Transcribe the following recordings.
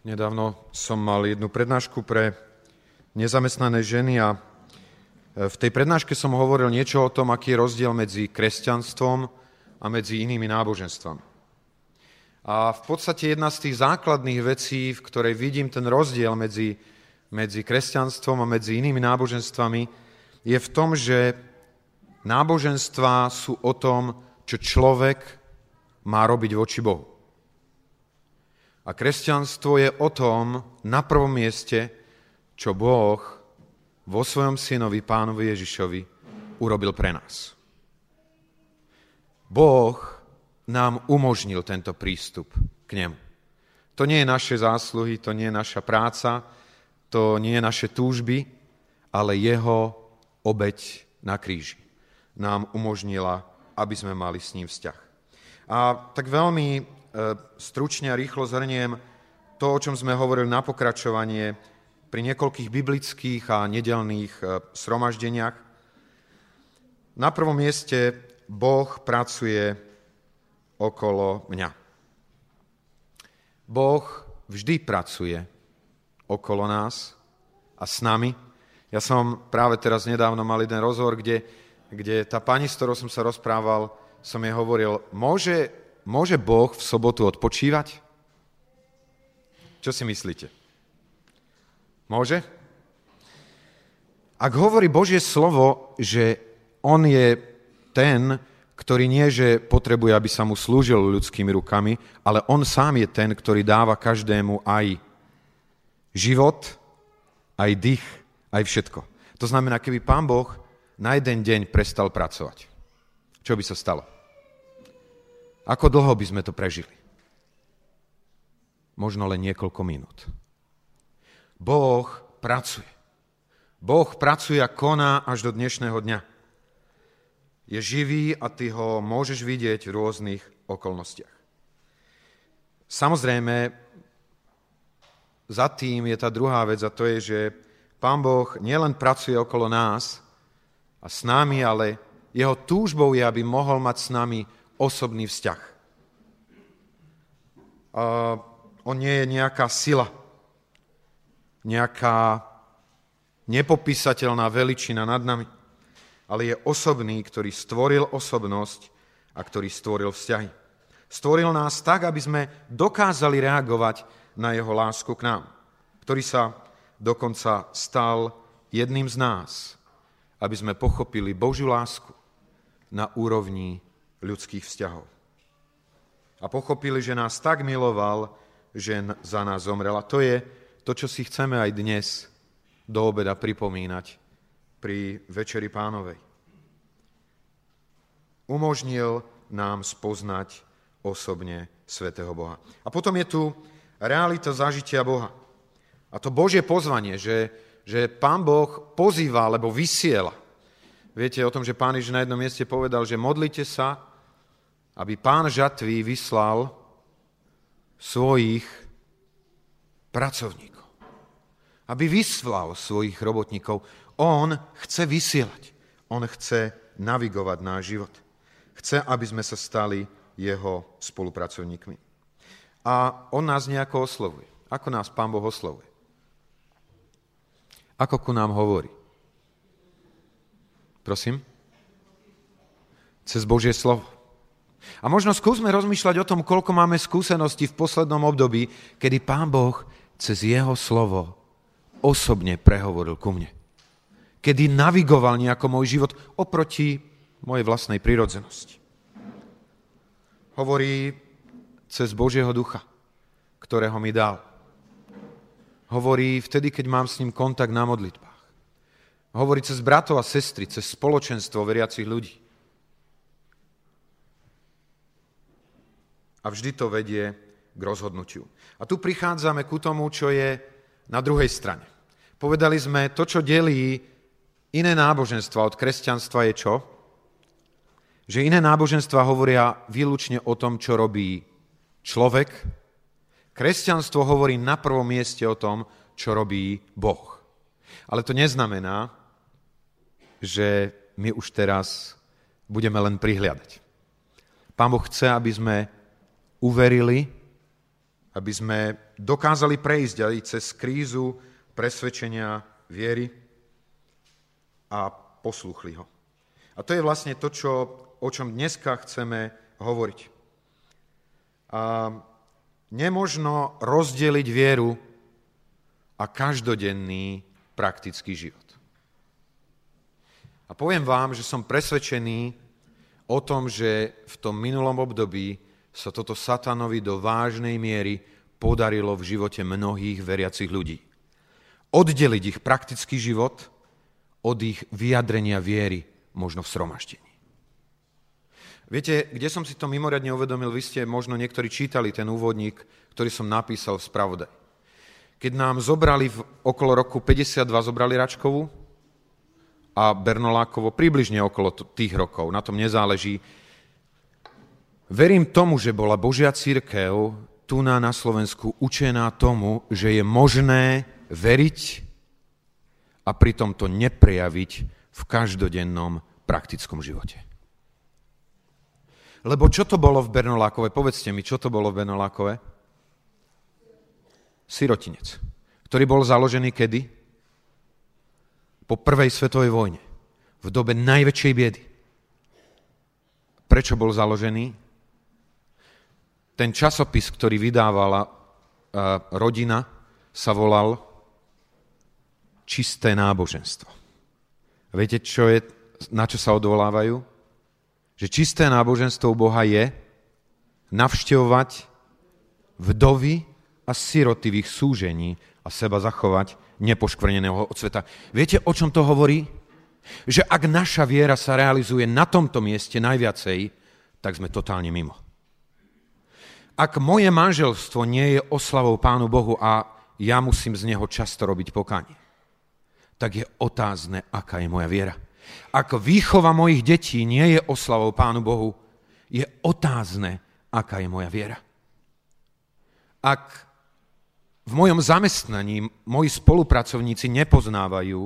Nedávno som mal jednu prednášku pre nezamestnané ženy a v tej prednáške som hovoril niečo o tom, aký je rozdiel medzi kresťanstvom a medzi inými náboženstvami. A v podstate jedna z tých základných vecí, v ktorej vidím ten rozdiel medzi, medzi kresťanstvom a medzi inými náboženstvami, je v tom, že náboženstva sú o tom, čo človek má robiť voči Bohu. A kresťanstvo je o tom na prvom mieste, čo Boh vo svojom synovi, pánovi Ježišovi, urobil pre nás. Boh nám umožnil tento prístup k nemu. To nie je naše zásluhy, to nie je naša práca, to nie je naše túžby, ale jeho obeď na kríži nám umožnila, aby sme mali s ním vzťah. A tak veľmi stručne a rýchlo zhrniem to, o čom sme hovorili na pokračovanie pri niekoľkých biblických a nedelných e, sromaždeniach. Na prvom mieste Boh pracuje okolo mňa. Boh vždy pracuje okolo nás a s nami. Ja som práve teraz nedávno mal jeden rozhovor, kde, kde tá pani, s ktorou som sa rozprával, som jej hovoril, môže Môže Boh v sobotu odpočívať? Čo si myslíte? Môže? Ak hovorí Božie slovo, že on je ten, ktorý nie, že potrebuje, aby sa mu slúžil ľudskými rukami, ale on sám je ten, ktorý dáva každému aj život, aj dých, aj všetko. To znamená, keby pán Boh na jeden deň prestal pracovať, čo by sa stalo? Ako dlho by sme to prežili? Možno len niekoľko minút. Boh pracuje. Boh pracuje a koná až do dnešného dňa. Je živý a ty ho môžeš vidieť v rôznych okolnostiach. Samozrejme, za tým je tá druhá vec a to je, že Pán Boh nielen pracuje okolo nás a s nami, ale jeho túžbou je, aby mohol mať s nami osobný vzťah. Uh, on nie je nejaká sila, nejaká nepopísateľná veličina nad nami, ale je osobný, ktorý stvoril osobnosť a ktorý stvoril vzťahy. Stvoril nás tak, aby sme dokázali reagovať na jeho lásku k nám, ktorý sa dokonca stal jedným z nás, aby sme pochopili Božiu lásku na úrovni ľudských vzťahov. A pochopili, že nás tak miloval, že za nás zomrel. A to je to, čo si chceme aj dnes do obeda pripomínať pri Večeri pánovej. Umožnil nám spoznať osobne svetého Boha. A potom je tu realita zažitia Boha. A to Božie pozvanie, že, že Pán Boh pozýva, alebo vysiela. Viete o tom, že Pán Ježiš na jednom mieste povedal, že modlite sa, aby pán žatvý vyslal svojich pracovníkov. Aby vyslal svojich robotníkov. On chce vysielať. On chce navigovať náš život. Chce, aby sme sa stali jeho spolupracovníkmi. A on nás nejako oslovuje. Ako nás pán Boh oslovuje? Ako ku nám hovorí? Prosím? Cez Božie slovo. A možno skúsme rozmýšľať o tom, koľko máme skúseností v poslednom období, kedy Pán Boh cez jeho slovo osobne prehovoril ku mne. Kedy navigoval nejako môj život oproti mojej vlastnej prirodzenosti. Hovorí cez Božieho ducha, ktorého mi dal. Hovorí vtedy, keď mám s ním kontakt na modlitbách. Hovorí cez bratov a sestry, cez spoločenstvo veriacich ľudí. A vždy to vedie k rozhodnutiu. A tu prichádzame ku tomu, čo je na druhej strane. Povedali sme, to, čo delí iné náboženstva od kresťanstva je čo? Že iné náboženstva hovoria výlučne o tom, čo robí človek. Kresťanstvo hovorí na prvom mieste o tom, čo robí Boh. Ale to neznamená, že my už teraz budeme len prihliadať. Pán Boh chce, aby sme uverili aby sme dokázali prejsť aj cez krízu presvedčenia viery a poslúchli ho. A to je vlastne to, čo, o čom dneska chceme hovoriť. A nemožno rozdeliť vieru a každodenný praktický život. A poviem vám, že som presvedčený o tom, že v tom minulom období sa toto satanovi do vážnej miery podarilo v živote mnohých veriacich ľudí. Oddeliť ich praktický život od ich vyjadrenia viery, možno v sromaždení. Viete, kde som si to mimoriadne uvedomil, vy ste možno niektorí čítali ten úvodník, ktorý som napísal v spravodaj. Keď nám zobrali v okolo roku 52, zobrali Račkovu, a Bernolákovo približne okolo tých rokov, na tom nezáleží. Verím tomu, že bola Božia církev tu na, na Slovensku učená tomu, že je možné veriť a pritom to neprejaviť v každodennom praktickom živote. Lebo čo to bolo v Bernolákove? Povedzte mi, čo to bolo v Bernolákove? Sirotinec, ktorý bol založený kedy? po prvej svetovej vojne, v dobe najväčšej biedy. Prečo bol založený? Ten časopis, ktorý vydávala uh, rodina, sa volal Čisté náboženstvo. Viete, čo je, na čo sa odvolávajú? Že čisté náboženstvo Boha je navštevovať vdovy a siroty súžení a seba zachovať nepoškvrneného od sveta. Viete, o čom to hovorí? Že ak naša viera sa realizuje na tomto mieste najviacej, tak sme totálne mimo. Ak moje manželstvo nie je oslavou Pánu Bohu a ja musím z neho často robiť pokánie, tak je otázne, aká je moja viera. Ak výchova mojich detí nie je oslavou Pánu Bohu, je otázne, aká je moja viera. Ak v mojom zamestnaní moji spolupracovníci nepoznávajú,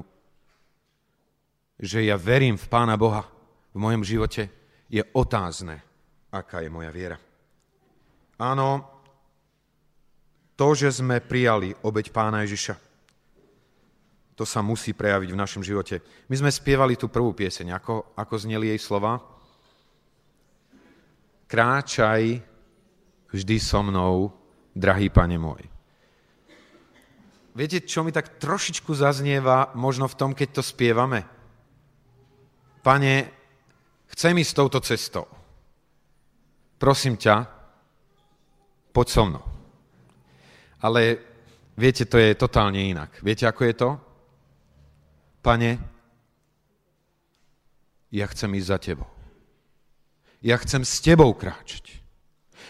že ja verím v Pána Boha v mojom živote, je otázne, aká je moja viera. Áno, to, že sme prijali obeď Pána Ježiša, to sa musí prejaviť v našom živote. My sme spievali tú prvú pieseň, ako, ako zneli jej slova. Kráčaj vždy so mnou, drahý pane môj. Viete, čo mi tak trošičku zaznieva možno v tom, keď to spievame? Pane, chcem ísť touto cestou. Prosím ťa, poď so mnou. Ale viete, to je totálne inak. Viete, ako je to? Pane, ja chcem ísť za tebou. Ja chcem s tebou kráčať.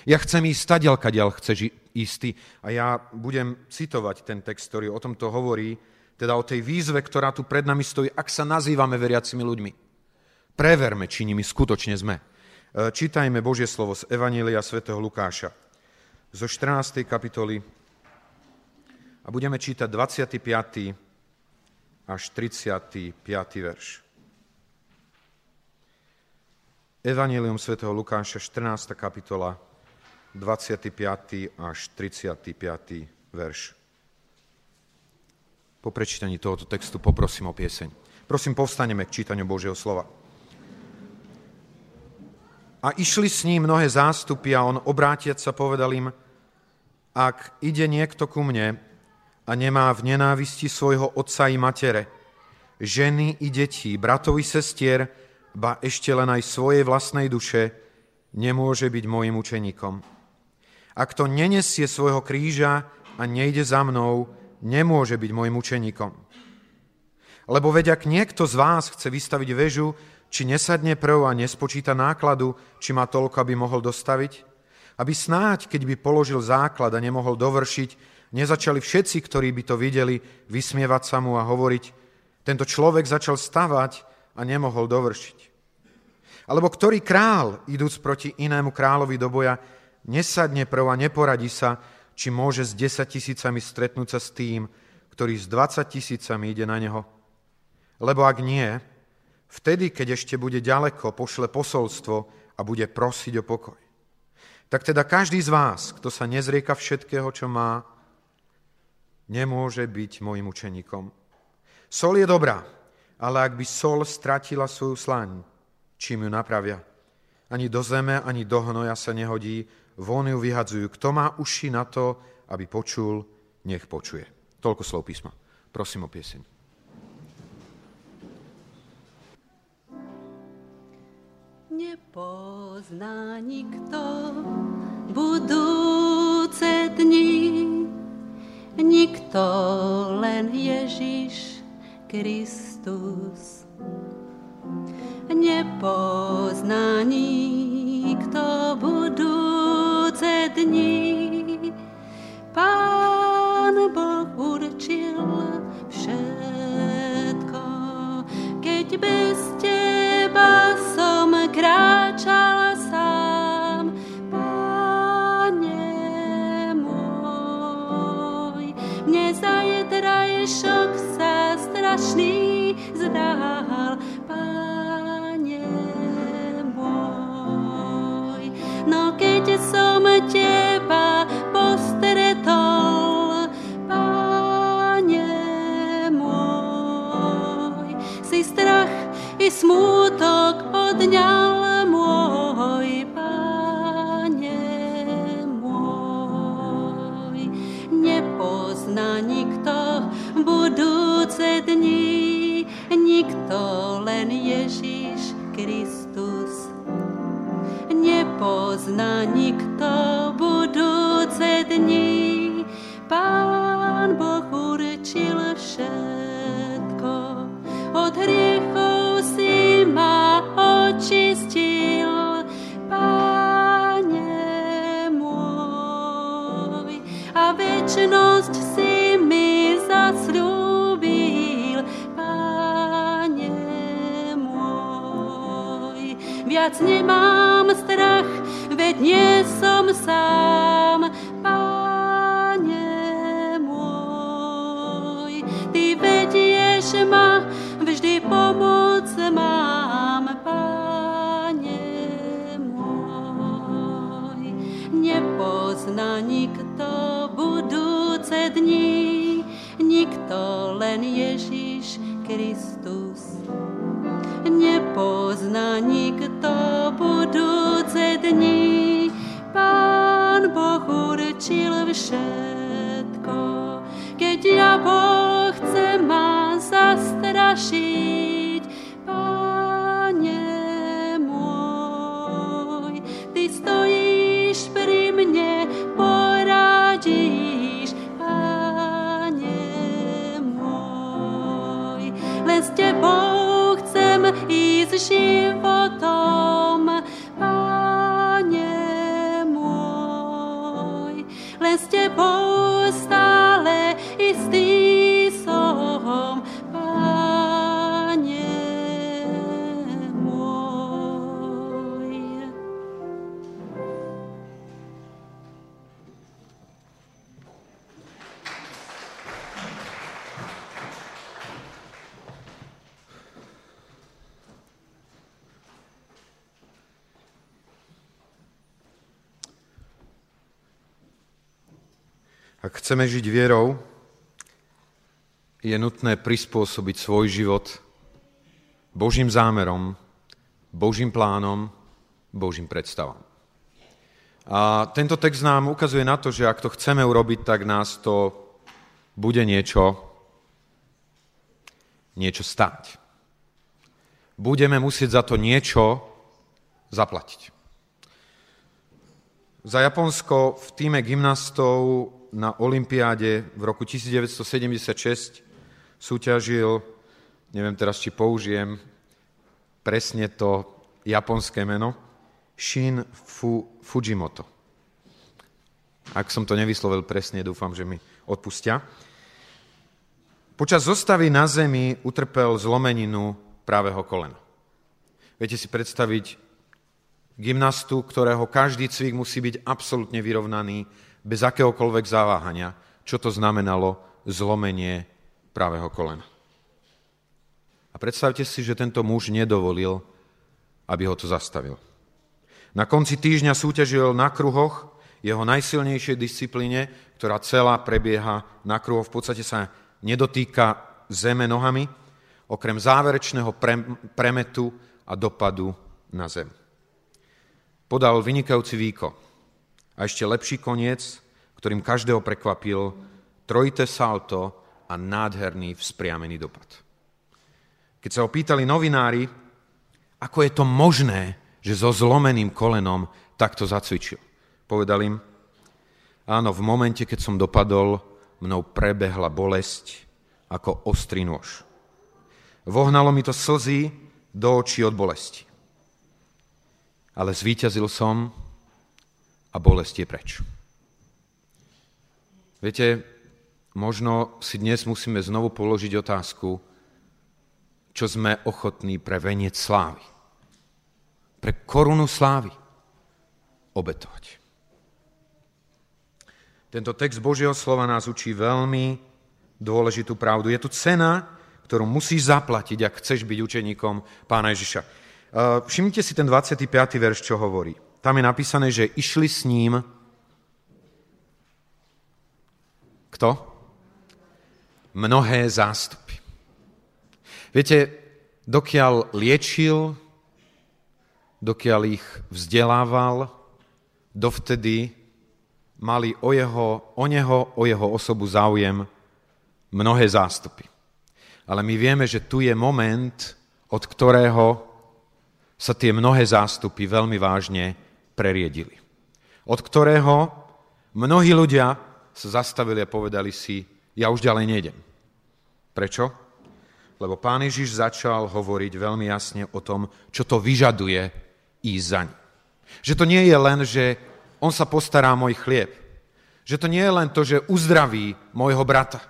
Ja chcem ísť stadiaľ, kadiaľ chceš istý. A ja budem citovať ten text, ktorý o tomto hovorí, teda o tej výzve, ktorá tu pred nami stojí, ak sa nazývame veriacimi ľuďmi. Preverme, či nimi skutočne sme. E, čítajme Božie slovo z Evanielia svätého Lukáša zo 14. kapitoly a budeme čítať 25. až 35. verš. Evangelium svätého Lukáša, 14. kapitola, 25. až 35. verš. Po prečítaní tohoto textu poprosím o pieseň. Prosím, povstaneme k čítaniu Božieho slova. A išli s ním mnohé zástupy a on obrátiac sa povedal im, ak ide niekto ku mne a nemá v nenávisti svojho otca i matere, ženy i detí, bratovi sestier, ba ešte len aj svojej vlastnej duše, nemôže byť môjim učeníkom. Ak to nenesie svojho kríža a nejde za mnou, nemôže byť môjim učeníkom. Lebo veď ak niekto z vás chce vystaviť väžu, či nesadne prv a nespočíta nákladu, či má toľko, aby mohol dostaviť, aby snáď, keď by položil základ a nemohol dovršiť, nezačali všetci, ktorí by to videli, vysmievať sa mu a hovoriť, tento človek začal stavať a nemohol dovršiť. Alebo ktorý král, idúc proti inému kráľovi do boja, nesadne prv a neporadí sa, či môže s 10 tisícami stretnúť sa s tým, ktorý s 20 tisícami ide na neho. Lebo ak nie, vtedy, keď ešte bude ďaleko, pošle posolstvo a bude prosiť o pokoj. Tak teda každý z vás, kto sa nezrieka všetkého, čo má, nemôže byť môjim učeníkom. Sol je dobrá, ale ak by sol stratila svoju slaň, čím ju napravia? Ani do zeme, ani do hnoja sa nehodí, von ju vyhadzujú. Kto má uši na to, aby počul, nech počuje. Toľko slov písma. Prosím o pieseň. Nepozná nikto budúce dni, nikto len Ježiš Kristus. Nepozná nikto budúce dni, Pán Boh určil všetko, keď bez teba som Nikto budúce dni, nikto len Ježiš Kristus. Ak chceme žiť vierou, je nutné prispôsobiť svoj život Božím zámerom, Božím plánom, Božím predstavám. A tento text nám ukazuje na to, že ak to chceme urobiť, tak nás to bude niečo, niečo stáť. Budeme musieť za to niečo zaplatiť. Za Japonsko v týme gymnastov na Olympiáde v roku 1976 súťažil, neviem teraz, či použijem presne to japonské meno, Shin Fu, Fujimoto. Ak som to nevyslovil presne, dúfam, že mi odpustia. Počas zostavy na zemi utrpel zlomeninu pravého kolena. Viete si predstaviť gymnastu, ktorého každý cvik musí byť absolútne vyrovnaný, bez akéhokoľvek zaváhania, čo to znamenalo zlomenie pravého kolena. A predstavte si, že tento muž nedovolil, aby ho to zastavil. Na konci týždňa súťažil na kruhoch, jeho najsilnejšej disciplíne, ktorá celá prebieha na kruhoch, v podstate sa nedotýka zeme nohami, okrem záverečného premetu a dopadu na zem. Podal vynikajúci výko a ešte lepší koniec, ktorým každého prekvapil trojité salto a nádherný vzpriamený dopad. Keď sa ho pýtali novinári, ako je to možné, že so zlomeným kolenom takto zacvičil. Povedal im, áno, v momente, keď som dopadol, mnou prebehla bolesť ako ostrý nôž. Vohnalo mi to slzy do očí od bolesti. Ale zvíťazil som a bolesť je preč. Viete, možno si dnes musíme znovu položiť otázku, čo sme ochotní pre veniec slávy pre korunu slávy obetovať. Tento text Božieho slova nás učí veľmi dôležitú pravdu. Je tu cena, ktorú musíš zaplatiť, ak chceš byť učeníkom pána Ježiša. E, všimnite si ten 25. verš, čo hovorí. Tam je napísané, že išli s ním kto? Mnohé zástupy. Viete, dokiaľ liečil, dokiaľ ich vzdelával, dovtedy mali o, jeho, o neho, o jeho osobu záujem mnohé zástupy. Ale my vieme, že tu je moment, od ktorého sa tie mnohé zástupy veľmi vážne preriedili. Od ktorého mnohí ľudia sa zastavili a povedali si, ja už ďalej nejdem. Prečo? Lebo pán Ježiš začal hovoriť veľmi jasne o tom, čo to vyžaduje ísť za ním. Že to nie je len, že on sa postará môj chlieb. Že to nie je len to, že uzdraví môjho brata.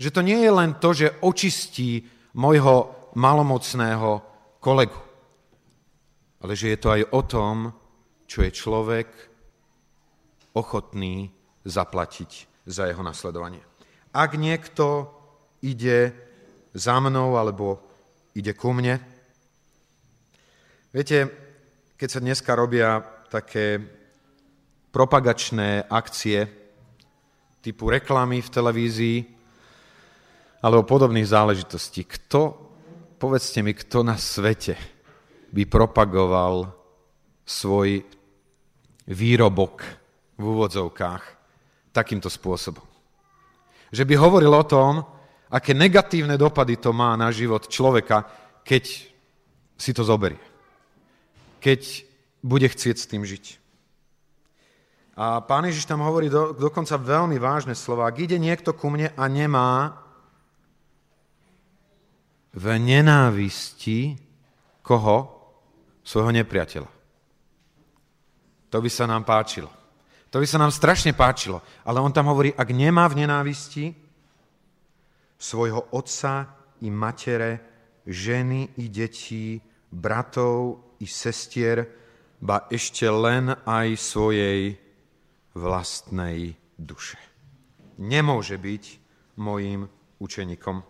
Že to nie je len to, že očistí môjho malomocného kolegu. Ale že je to aj o tom, čo je človek ochotný zaplatiť za jeho nasledovanie. Ak niekto ide za mnou alebo ide ku mne, viete, keď sa dneska robia také propagačné akcie typu reklamy v televízii alebo podobných záležitostí. Kto, povedzte mi, kto na svete by propagoval svoj výrobok v úvodzovkách takýmto spôsobom. Že by hovoril o tom, aké negatívne dopady to má na život človeka, keď si to zoberie keď bude chcieť s tým žiť. A pán Ježiš tam hovorí do, dokonca veľmi vážne slova. Ak ide niekto ku mne a nemá v nenávisti koho? Svojho nepriateľa. To by sa nám páčilo. To by sa nám strašne páčilo. Ale on tam hovorí, ak nemá v nenávisti svojho otca i matere, ženy i detí, bratov i sestier, ba ešte len aj svojej vlastnej duše. Nemôže byť mojim učeníkom.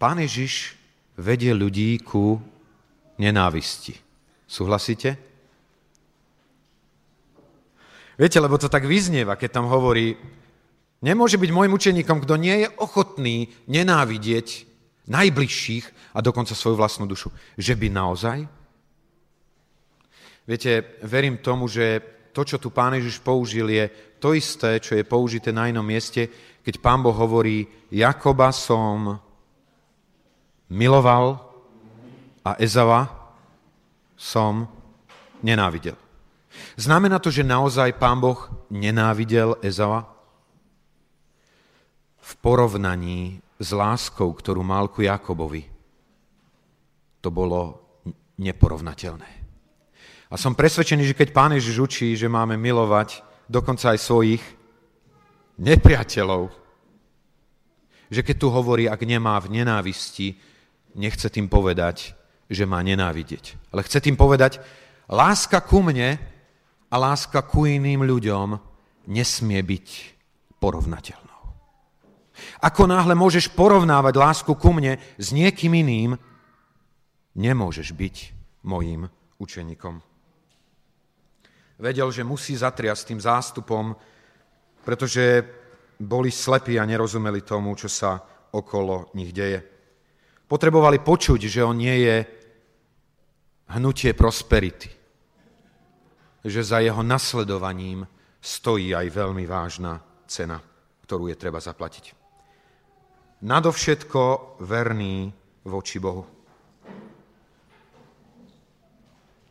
Pán Ježiš vedie ľudí ku nenávisti. Súhlasíte? Viete, lebo to tak vyznieva, keď tam hovorí, nemôže byť môjim učeníkom, kto nie je ochotný nenávidieť najbližších a dokonca svoju vlastnú dušu. Že by naozaj? Viete, verím tomu, že to, čo tu Pán Ježiš použil, je to isté, čo je použité na inom mieste, keď Pán Boh hovorí, Jakoba som miloval a Ezava som nenávidel. Znamená to, že naozaj Pán Boh nenávidel Ezava? V porovnaní s láskou, ktorú mal ku Jakobovi, to bolo neporovnateľné. A som presvedčený, že keď Pán Ježiš učí, že máme milovať dokonca aj svojich nepriateľov, že keď tu hovorí, ak nemá v nenávisti, nechce tým povedať, že má nenávidieť. Ale chce tým povedať, láska ku mne a láska ku iným ľuďom nesmie byť porovnateľná. Ako náhle môžeš porovnávať lásku ku mne s niekým iným, nemôžeš byť mojim učeníkom. Vedel, že musí zatriasť tým zástupom, pretože boli slepí a nerozumeli tomu, čo sa okolo nich deje. Potrebovali počuť, že on nie je hnutie prosperity. Že za jeho nasledovaním stojí aj veľmi vážna cena, ktorú je treba zaplatiť. Nadovšetko verný voči Bohu.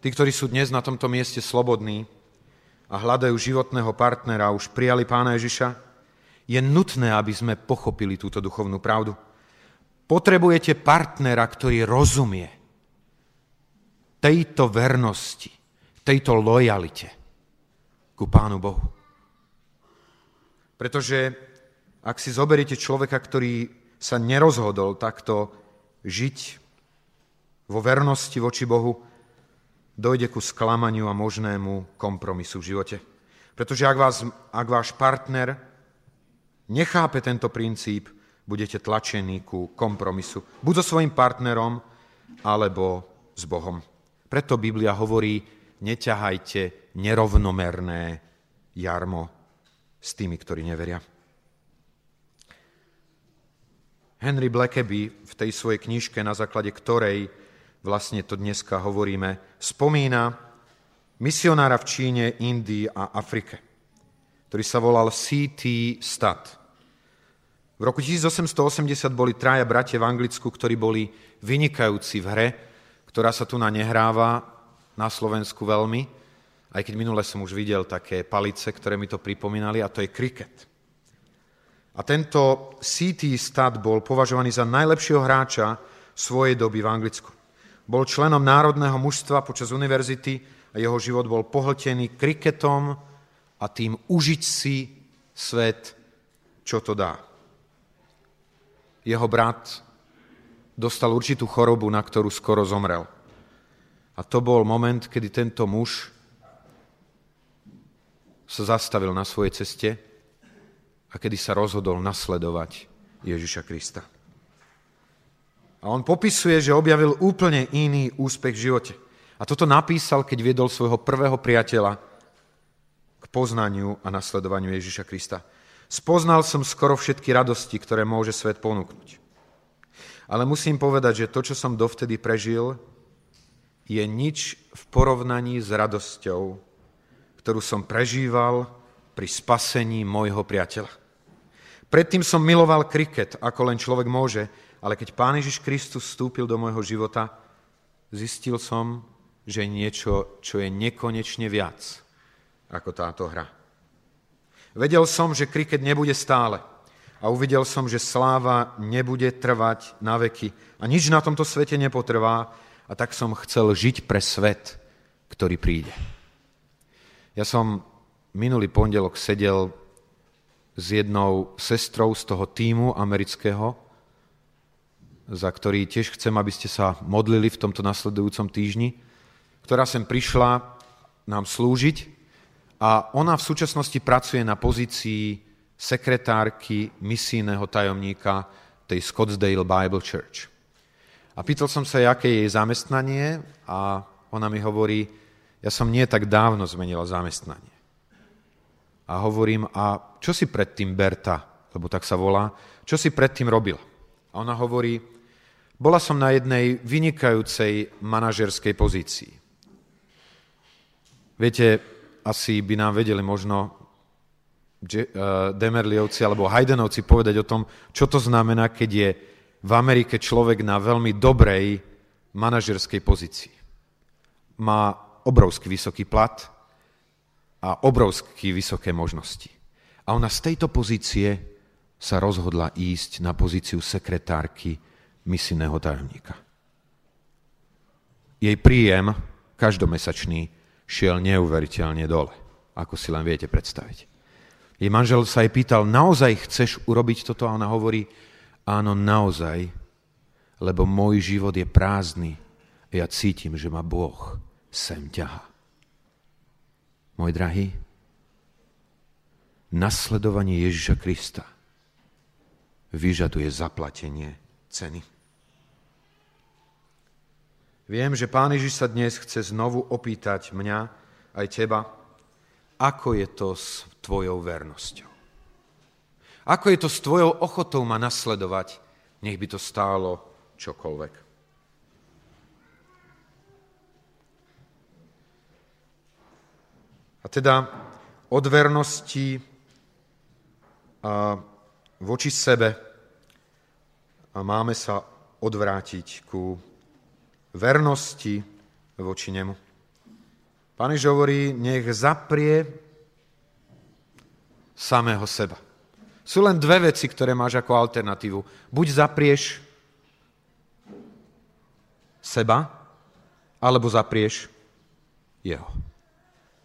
Tí, ktorí sú dnes na tomto mieste slobodní a hľadajú životného partnera, už prijali pána Ježiša, je nutné, aby sme pochopili túto duchovnú pravdu. Potrebujete partnera, ktorý rozumie tejto vernosti, tejto lojalite ku Pánu Bohu. Pretože ak si zoberiete človeka, ktorý sa nerozhodol takto žiť vo vernosti voči Bohu, dojde ku sklamaniu a možnému kompromisu v živote. Pretože ak, vás, ak váš partner nechápe tento princíp, budete tlačení ku kompromisu. Buď so svojím partnerom, alebo s Bohom. Preto Biblia hovorí, neťahajte nerovnomerné jarmo s tými, ktorí neveria. Henry Blackaby v tej svojej knižke, na základe ktorej vlastne to dneska hovoríme, spomína misionára v Číne, Indii a Afrike, ktorý sa volal C.T. Stat. V roku 1880 boli traja bratia v Anglicku, ktorí boli vynikajúci v hre, ktorá sa tu na nehráva na Slovensku veľmi, aj keď minule som už videl také palice, ktoré mi to pripomínali, a to je kriket. A tento C.T. Stat bol považovaný za najlepšieho hráča svojej doby v Anglicku. Bol členom národného mužstva počas univerzity a jeho život bol pohltený kriketom a tým užiť si svet, čo to dá. Jeho brat dostal určitú chorobu, na ktorú skoro zomrel. A to bol moment, kedy tento muž sa zastavil na svojej ceste a kedy sa rozhodol nasledovať Ježiša Krista. A on popisuje, že objavil úplne iný úspech v živote. A toto napísal, keď viedol svojho prvého priateľa k poznaniu a nasledovaniu Ježiša Krista. Spoznal som skoro všetky radosti, ktoré môže svet ponúknuť. Ale musím povedať, že to, čo som dovtedy prežil, je nič v porovnaní s radosťou, ktorú som prežíval pri spasení môjho priateľa. Predtým som miloval kriket, ako len človek môže, ale keď Pán Ježiš Kristus vstúpil do môjho života, zistil som, že niečo, čo je nekonečne viac ako táto hra. Vedel som, že kriket nebude stále a uvidel som, že sláva nebude trvať na veky a nič na tomto svete nepotrvá a tak som chcel žiť pre svet, ktorý príde. Ja som minulý pondelok sedel s jednou sestrou z toho týmu amerického, za ktorý tiež chcem, aby ste sa modlili v tomto nasledujúcom týždni, ktorá sem prišla nám slúžiť a ona v súčasnosti pracuje na pozícii sekretárky misijného tajomníka tej Scottsdale Bible Church. A pýtal som sa, aké je jej zamestnanie a ona mi hovorí, ja som nie tak dávno zmenila zamestnanie. A hovorím, a čo si predtým Berta, lebo tak sa volá, čo si predtým robila? A ona hovorí, bola som na jednej vynikajúcej manažerskej pozícii. Viete, asi by nám vedeli možno eh, Demerliovci alebo Haydenovci povedať o tom, čo to znamená, keď je v Amerike človek na veľmi dobrej manažerskej pozícii. Má obrovský vysoký plat a obrovský vysoké možnosti. A ona z tejto pozície sa rozhodla ísť na pozíciu sekretárky misijného tajomníka. Jej príjem každomesačný šiel neuveriteľne dole, ako si len viete predstaviť. Jej manžel sa jej pýtal, naozaj chceš urobiť toto? A ona hovorí, áno, naozaj, lebo môj život je prázdny a ja cítim, že ma Boh sem ťaha. Môj drahý, nasledovanie Ježiša Krista vyžaduje zaplatenie ceny. Viem, že Pán Ježiš sa dnes chce znovu opýtať mňa, aj teba, ako je to s tvojou vernosťou. Ako je to s tvojou ochotou ma nasledovať, nech by to stálo čokoľvek. A teda od vernosti a voči sebe a máme sa odvrátiť ku vernosti voči nemu. Pán hovorí, nech zaprie samého seba. Sú len dve veci, ktoré máš ako alternatívu. Buď zaprieš seba, alebo zaprieš jeho.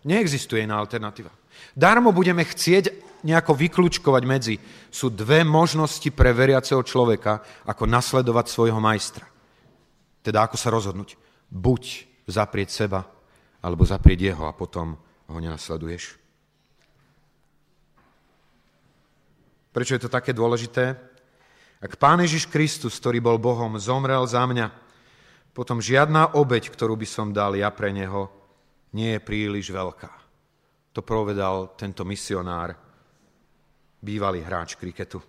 Neexistuje iná alternatíva. Darmo budeme chcieť nejako vyklúčkovať medzi. Sú dve možnosti pre veriaceho človeka, ako nasledovať svojho majstra. Teda ako sa rozhodnúť. Buď zaprieť seba, alebo zaprieť jeho a potom ho nenasleduješ. Prečo je to také dôležité? Ak Pán Ježiš Kristus, ktorý bol Bohom, zomrel za mňa, potom žiadna obeď, ktorú by som dal ja pre neho, nie je príliš veľká. To povedal tento misionár, bývalý hráč kriketu.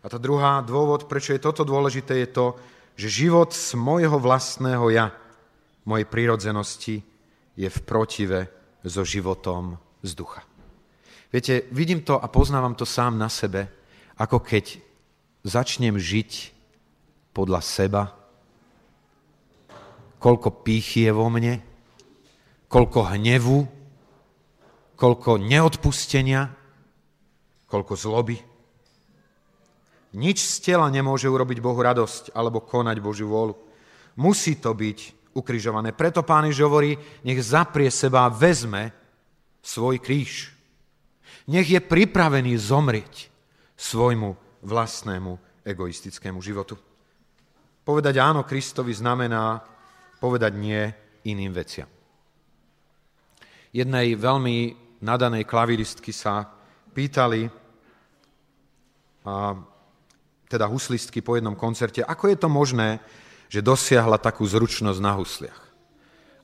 A tá druhá dôvod, prečo je toto dôležité, je to, že život z môjho vlastného ja, mojej prírodzenosti, je v protive so životom z ducha. Viete, vidím to a poznávam to sám na sebe, ako keď začnem žiť podľa seba, koľko pýchy je vo mne, koľko hnevu, koľko neodpustenia, koľko zloby. Nič z tela nemôže urobiť Bohu radosť alebo konať Božiu vôľu. Musí to byť ukrižované. Preto pán Ježiš hovorí, nech zaprie seba a vezme svoj kríž. Nech je pripravený zomrieť svojmu vlastnému egoistickému životu. Povedať áno Kristovi znamená povedať nie iným veciam. Jednej veľmi nadanej klaviristky sa pýtali, a, teda huslistky po jednom koncerte, ako je to možné, že dosiahla takú zručnosť na husliach.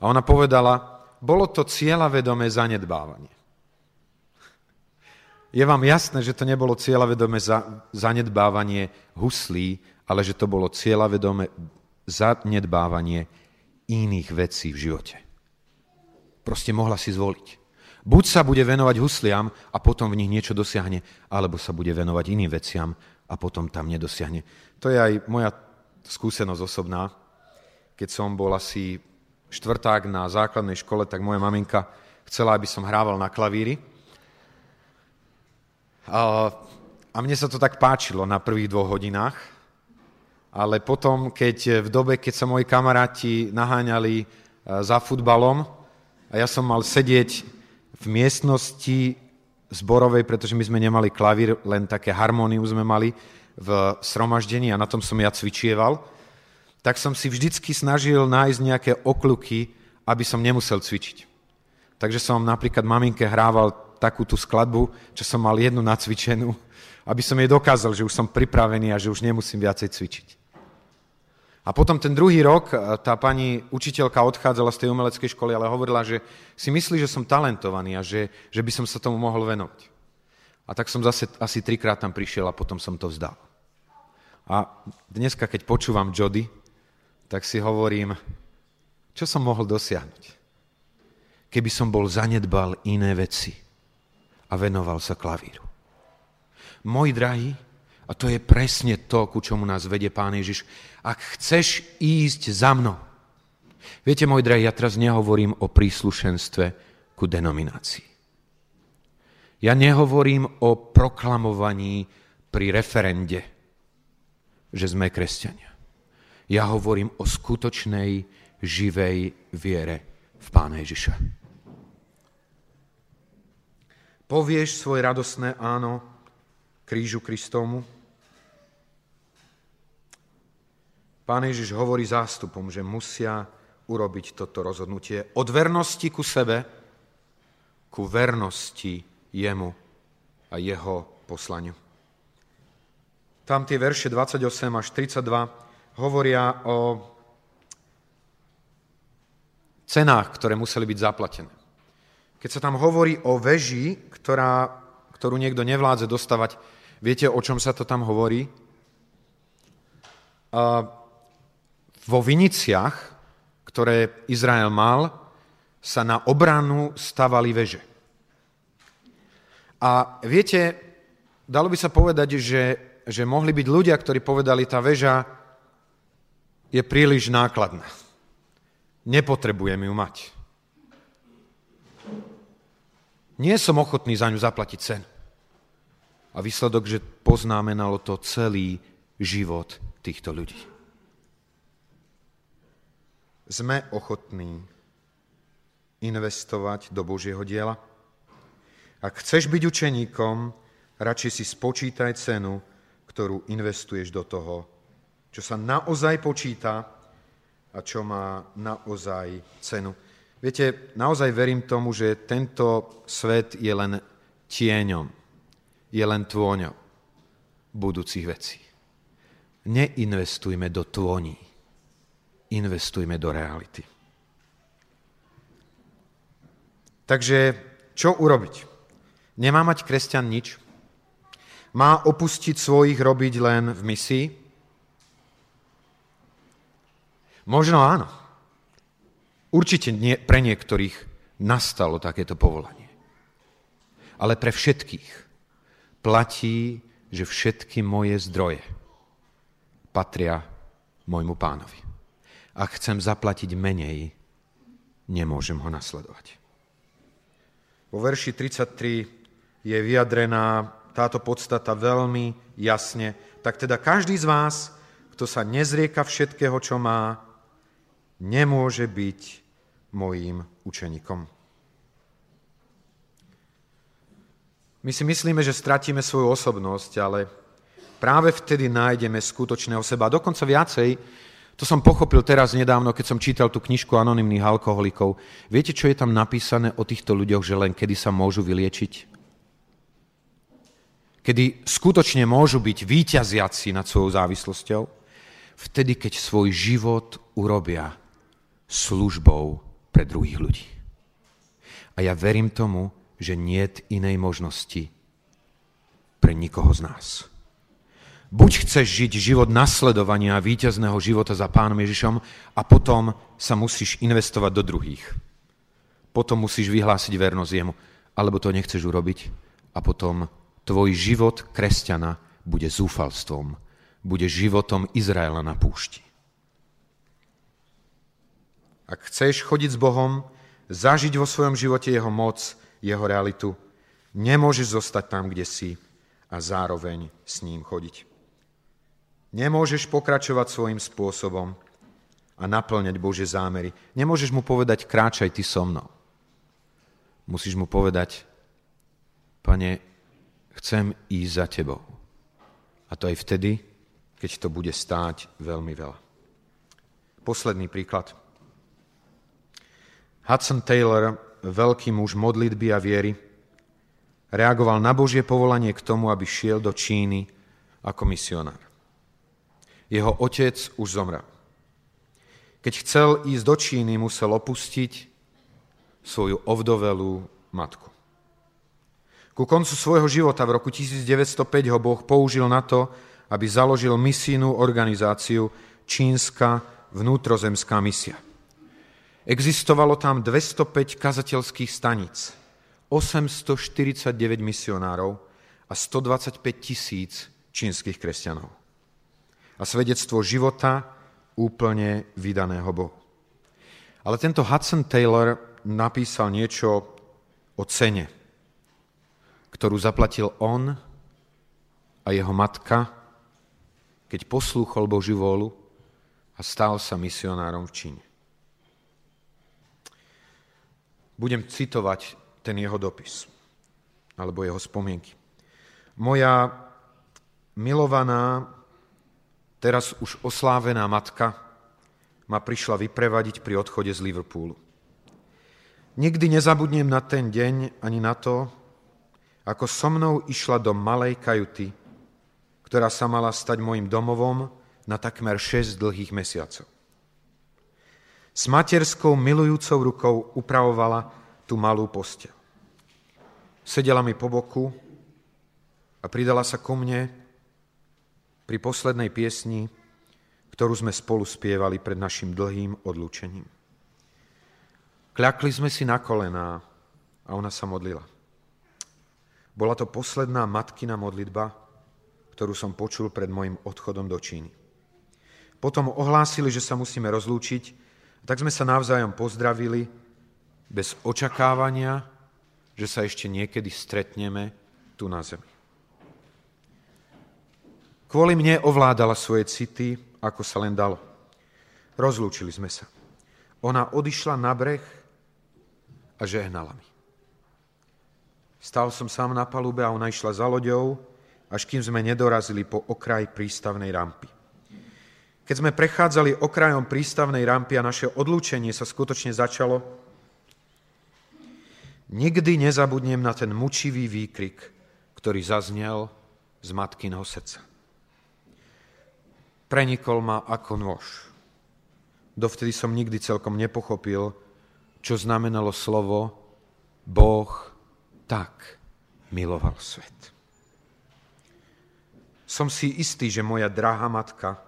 A ona povedala, bolo to cieľavedomé zanedbávanie. Je vám jasné, že to nebolo cieľavedomé zanedbávanie huslí, ale že to bolo cieľavedomé zanedbávanie iných vecí v živote. Proste mohla si zvoliť. Buď sa bude venovať husliam a potom v nich niečo dosiahne, alebo sa bude venovať iným veciam a potom tam nedosiahne. To je aj moja skúsenosť osobná. Keď som bol asi štvrták na základnej škole, tak moja maminka chcela, aby som hrával na klavíri. A, mne sa to tak páčilo na prvých dvoch hodinách, ale potom, keď v dobe, keď sa moji kamaráti naháňali e, za futbalom a ja som mal sedieť v miestnosti zborovej, pretože my sme nemali klavír, len také harmóniu sme mali, v sromaždení a na tom som ja cvičieval, tak som si vždycky snažil nájsť nejaké okľuky, aby som nemusel cvičiť. Takže som napríklad maminke hrával takú tú skladbu, čo som mal jednu nacvičenú, aby som jej dokázal, že už som pripravený a že už nemusím viacej cvičiť. A potom ten druhý rok e, tá pani učiteľka odchádzala z tej umeleckej školy, ale hovorila, že si myslí, že som talentovaný a že, že by som sa tomu mohol venovať. A tak som zase asi trikrát tam prišiel a potom som to vzdal. A dneska, keď počúvam Jody, tak si hovorím, čo som mohol dosiahnuť, keby som bol zanedbal iné veci a venoval sa klavíru. Môj drahý, a to je presne to, ku čomu nás vedie Pán Ježiš, ak chceš ísť za mnou. Viete, môj drahý, ja teraz nehovorím o príslušenstve ku denominácii. Ja nehovorím o proklamovaní pri referende, že sme kresťania. Ja hovorím o skutočnej, živej viere v Pána Ježiša. Povieš svoje radosné áno krížu Kristovmu? Pán Ježiš hovorí zástupom, že musia urobiť toto rozhodnutie od vernosti ku sebe, ku vernosti jemu a jeho poslaniu. Tam tie verše 28 až 32 hovoria o cenách, ktoré museli byť zaplatené. Keď sa tam hovorí o veži, ktorá, ktorú niekto nevládze dostavať, viete, o čom sa to tam hovorí? A vo Viniciach, ktoré Izrael mal, sa na obranu stavali veže. A viete, dalo by sa povedať, že, že mohli byť ľudia, ktorí povedali, tá väža je príliš nákladná. Nepotrebujem ju mať. Nie som ochotný za ňu zaplatiť cen. A výsledok, že poznamenalo to celý život týchto ľudí. Sme ochotní investovať do Božieho diela? Ak chceš byť učeníkom, radšej si spočítaj cenu, ktorú investuješ do toho, čo sa naozaj počíta a čo má naozaj cenu. Viete, naozaj verím tomu, že tento svet je len tieňom, je len tôňom budúcich vecí. Neinvestujme do tôní, investujme do reality. Takže čo urobiť? Nemá mať kresťan nič? Má opustiť svojich robiť len v misii? Možno áno. Určite nie, pre niektorých nastalo takéto povolanie. Ale pre všetkých platí, že všetky moje zdroje patria môjmu pánovi. Ak chcem zaplatiť menej, nemôžem ho nasledovať. Vo verši 33 je vyjadrená táto podstata veľmi jasne. Tak teda každý z vás, kto sa nezrieka všetkého, čo má, nemôže byť mojím učeníkom. My si myslíme, že stratíme svoju osobnosť, ale práve vtedy nájdeme skutočného seba. Dokonca viacej, to som pochopil teraz nedávno, keď som čítal tú knižku anonimných alkoholikov. Viete, čo je tam napísané o týchto ľuďoch, že len kedy sa môžu vyliečiť? kedy skutočne môžu byť výťaziaci nad svojou závislosťou, vtedy, keď svoj život urobia službou pre druhých ľudí. A ja verím tomu, že nie inej možnosti pre nikoho z nás. Buď chceš žiť život nasledovania a víťazného života za pánom Ježišom a potom sa musíš investovať do druhých. Potom musíš vyhlásiť vernosť jemu. Alebo to nechceš urobiť a potom tvoj život kresťana bude zúfalstvom, bude životom Izraela na púšti. Ak chceš chodiť s Bohom, zažiť vo svojom živote jeho moc, jeho realitu, nemôžeš zostať tam, kde si a zároveň s ním chodiť. Nemôžeš pokračovať svojim spôsobom a naplňať Bože zámery. Nemôžeš mu povedať, kráčaj ty so mnou. Musíš mu povedať, pane, chcem ísť za tebou. A to aj vtedy, keď to bude stáť veľmi veľa. Posledný príklad. Hudson Taylor, veľký muž modlitby a viery, reagoval na Božie povolanie k tomu, aby šiel do Číny ako misionár. Jeho otec už zomrel. Keď chcel ísť do Číny, musel opustiť svoju ovdovelú matku. Ku koncu svojho života v roku 1905 ho Boh použil na to, aby založil misijnú organizáciu Čínska vnútrozemská misia. Existovalo tam 205 kazateľských staníc, 849 misionárov a 125 tisíc čínskych kresťanov. A svedectvo života úplne vydaného Bohu. Ale tento Hudson Taylor napísal niečo o cene ktorú zaplatil on a jeho matka, keď poslúchol Božiu vôľu a stal sa misionárom v Číne. Budem citovať ten jeho dopis, alebo jeho spomienky. Moja milovaná, teraz už oslávená matka ma prišla vyprevadiť pri odchode z Liverpoolu. Nikdy nezabudnem na ten deň ani na to, ako so mnou išla do malej kajuty, ktorá sa mala stať môjim domovom na takmer 6 dlhých mesiacov. S materskou milujúcou rukou upravovala tú malú postel. Sedela mi po boku a pridala sa ku mne pri poslednej piesni, ktorú sme spolu spievali pred našim dlhým odlúčením. Kľakli sme si na kolená a ona sa modlila. Bola to posledná matkina modlitba, ktorú som počul pred mojim odchodom do Číny. Potom ohlásili, že sa musíme rozlúčiť, tak sme sa navzájom pozdravili bez očakávania, že sa ešte niekedy stretneme tu na zemi. Kvôli mne ovládala svoje city, ako sa len dalo. Rozlúčili sme sa. Ona odišla na breh a žehnala mi. Stal som sám na palube a ona išla za loďou, až kým sme nedorazili po okraj prístavnej rampy. Keď sme prechádzali okrajom prístavnej rampy a naše odlúčenie sa skutočne začalo, nikdy nezabudnem na ten mučivý výkrik, ktorý zaznel z matkyného srdca. Prenikol ma ako nôž. Dovtedy som nikdy celkom nepochopil, čo znamenalo slovo Boh tak miloval svet. Som si istý, že moja drahá matka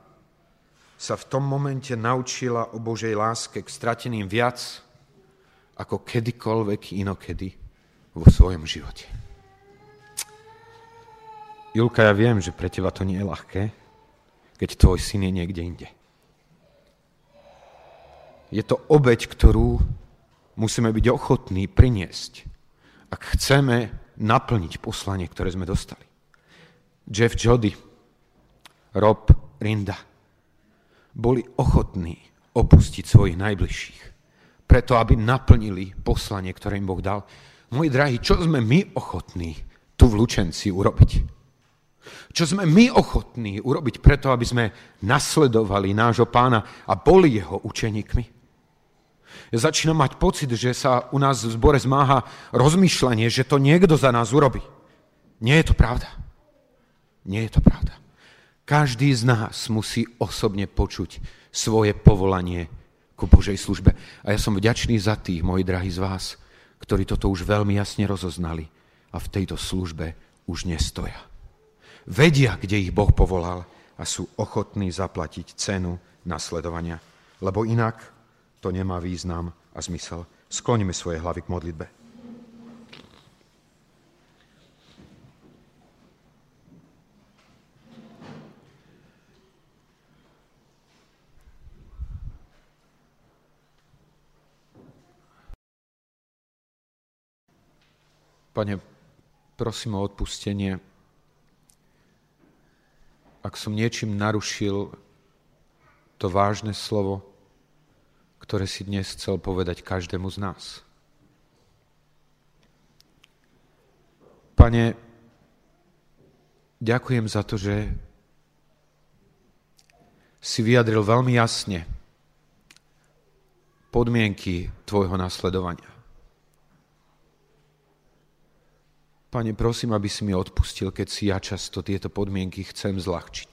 sa v tom momente naučila o Božej láske k strateným viac ako kedykoľvek inokedy vo svojom živote. Julka, ja viem, že pre teba to nie je ľahké, keď tvoj syn je niekde inde. Je to obeď, ktorú musíme byť ochotní priniesť, ak chceme naplniť poslanie, ktoré sme dostali. Jeff Jody, Rob Rinda – boli ochotní opustiť svojich najbližších, preto aby naplnili poslanie, ktoré im Boh dal. Moji drahí, čo sme my ochotní tu v Lučenci urobiť? Čo sme my ochotní urobiť preto, aby sme nasledovali nášho pána a boli jeho učeníkmi? Ja začínam mať pocit, že sa u nás v zbore zmáha rozmýšľanie, že to niekto za nás urobí. Nie je to pravda. Nie je to pravda. Každý z nás musí osobne počuť svoje povolanie ku Božej službe. A ja som vďačný za tých, moji drahí z vás, ktorí toto už veľmi jasne rozoznali a v tejto službe už nestoja. Vedia, kde ich Boh povolal a sú ochotní zaplatiť cenu nasledovania, lebo inak to nemá význam a zmysel. Skloníme svoje hlavy k modlitbe. Pane, prosím o odpustenie, ak som niečím narušil to vážne slovo, ktoré si dnes chcel povedať každému z nás. Pane, ďakujem za to, že si vyjadril veľmi jasne podmienky tvojho nasledovania. Pane, prosím, aby si mi odpustil, keď si ja často tieto podmienky chcem zľahčiť.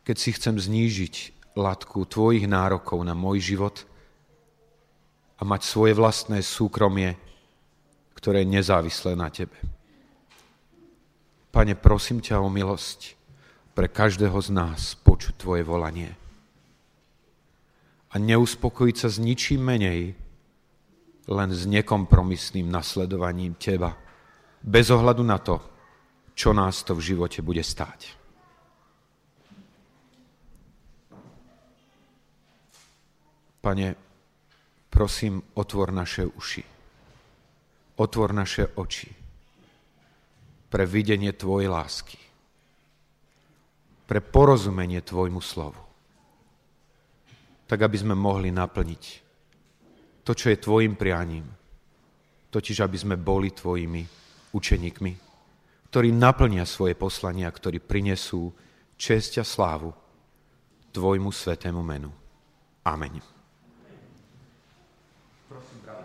Keď si chcem znížiť latku tvojich nárokov na môj život a mať svoje vlastné súkromie, ktoré je nezávislé na tebe. Pane, prosím ťa o milosť pre každého z nás počuť tvoje volanie. A neuspokojiť sa s ničím menej, len s nekompromisným nasledovaním Teba, bez ohľadu na to, čo nás to v živote bude stáť. Pane, prosím, otvor naše uši, otvor naše oči pre videnie Tvojej lásky, pre porozumenie Tvojmu slovu, tak aby sme mohli naplniť to, čo je tvojim prianím. Totiž, aby sme boli tvojimi učeníkmi, ktorí naplnia svoje poslania, ktorí prinesú česť a slávu tvojmu svetému menu. Amen.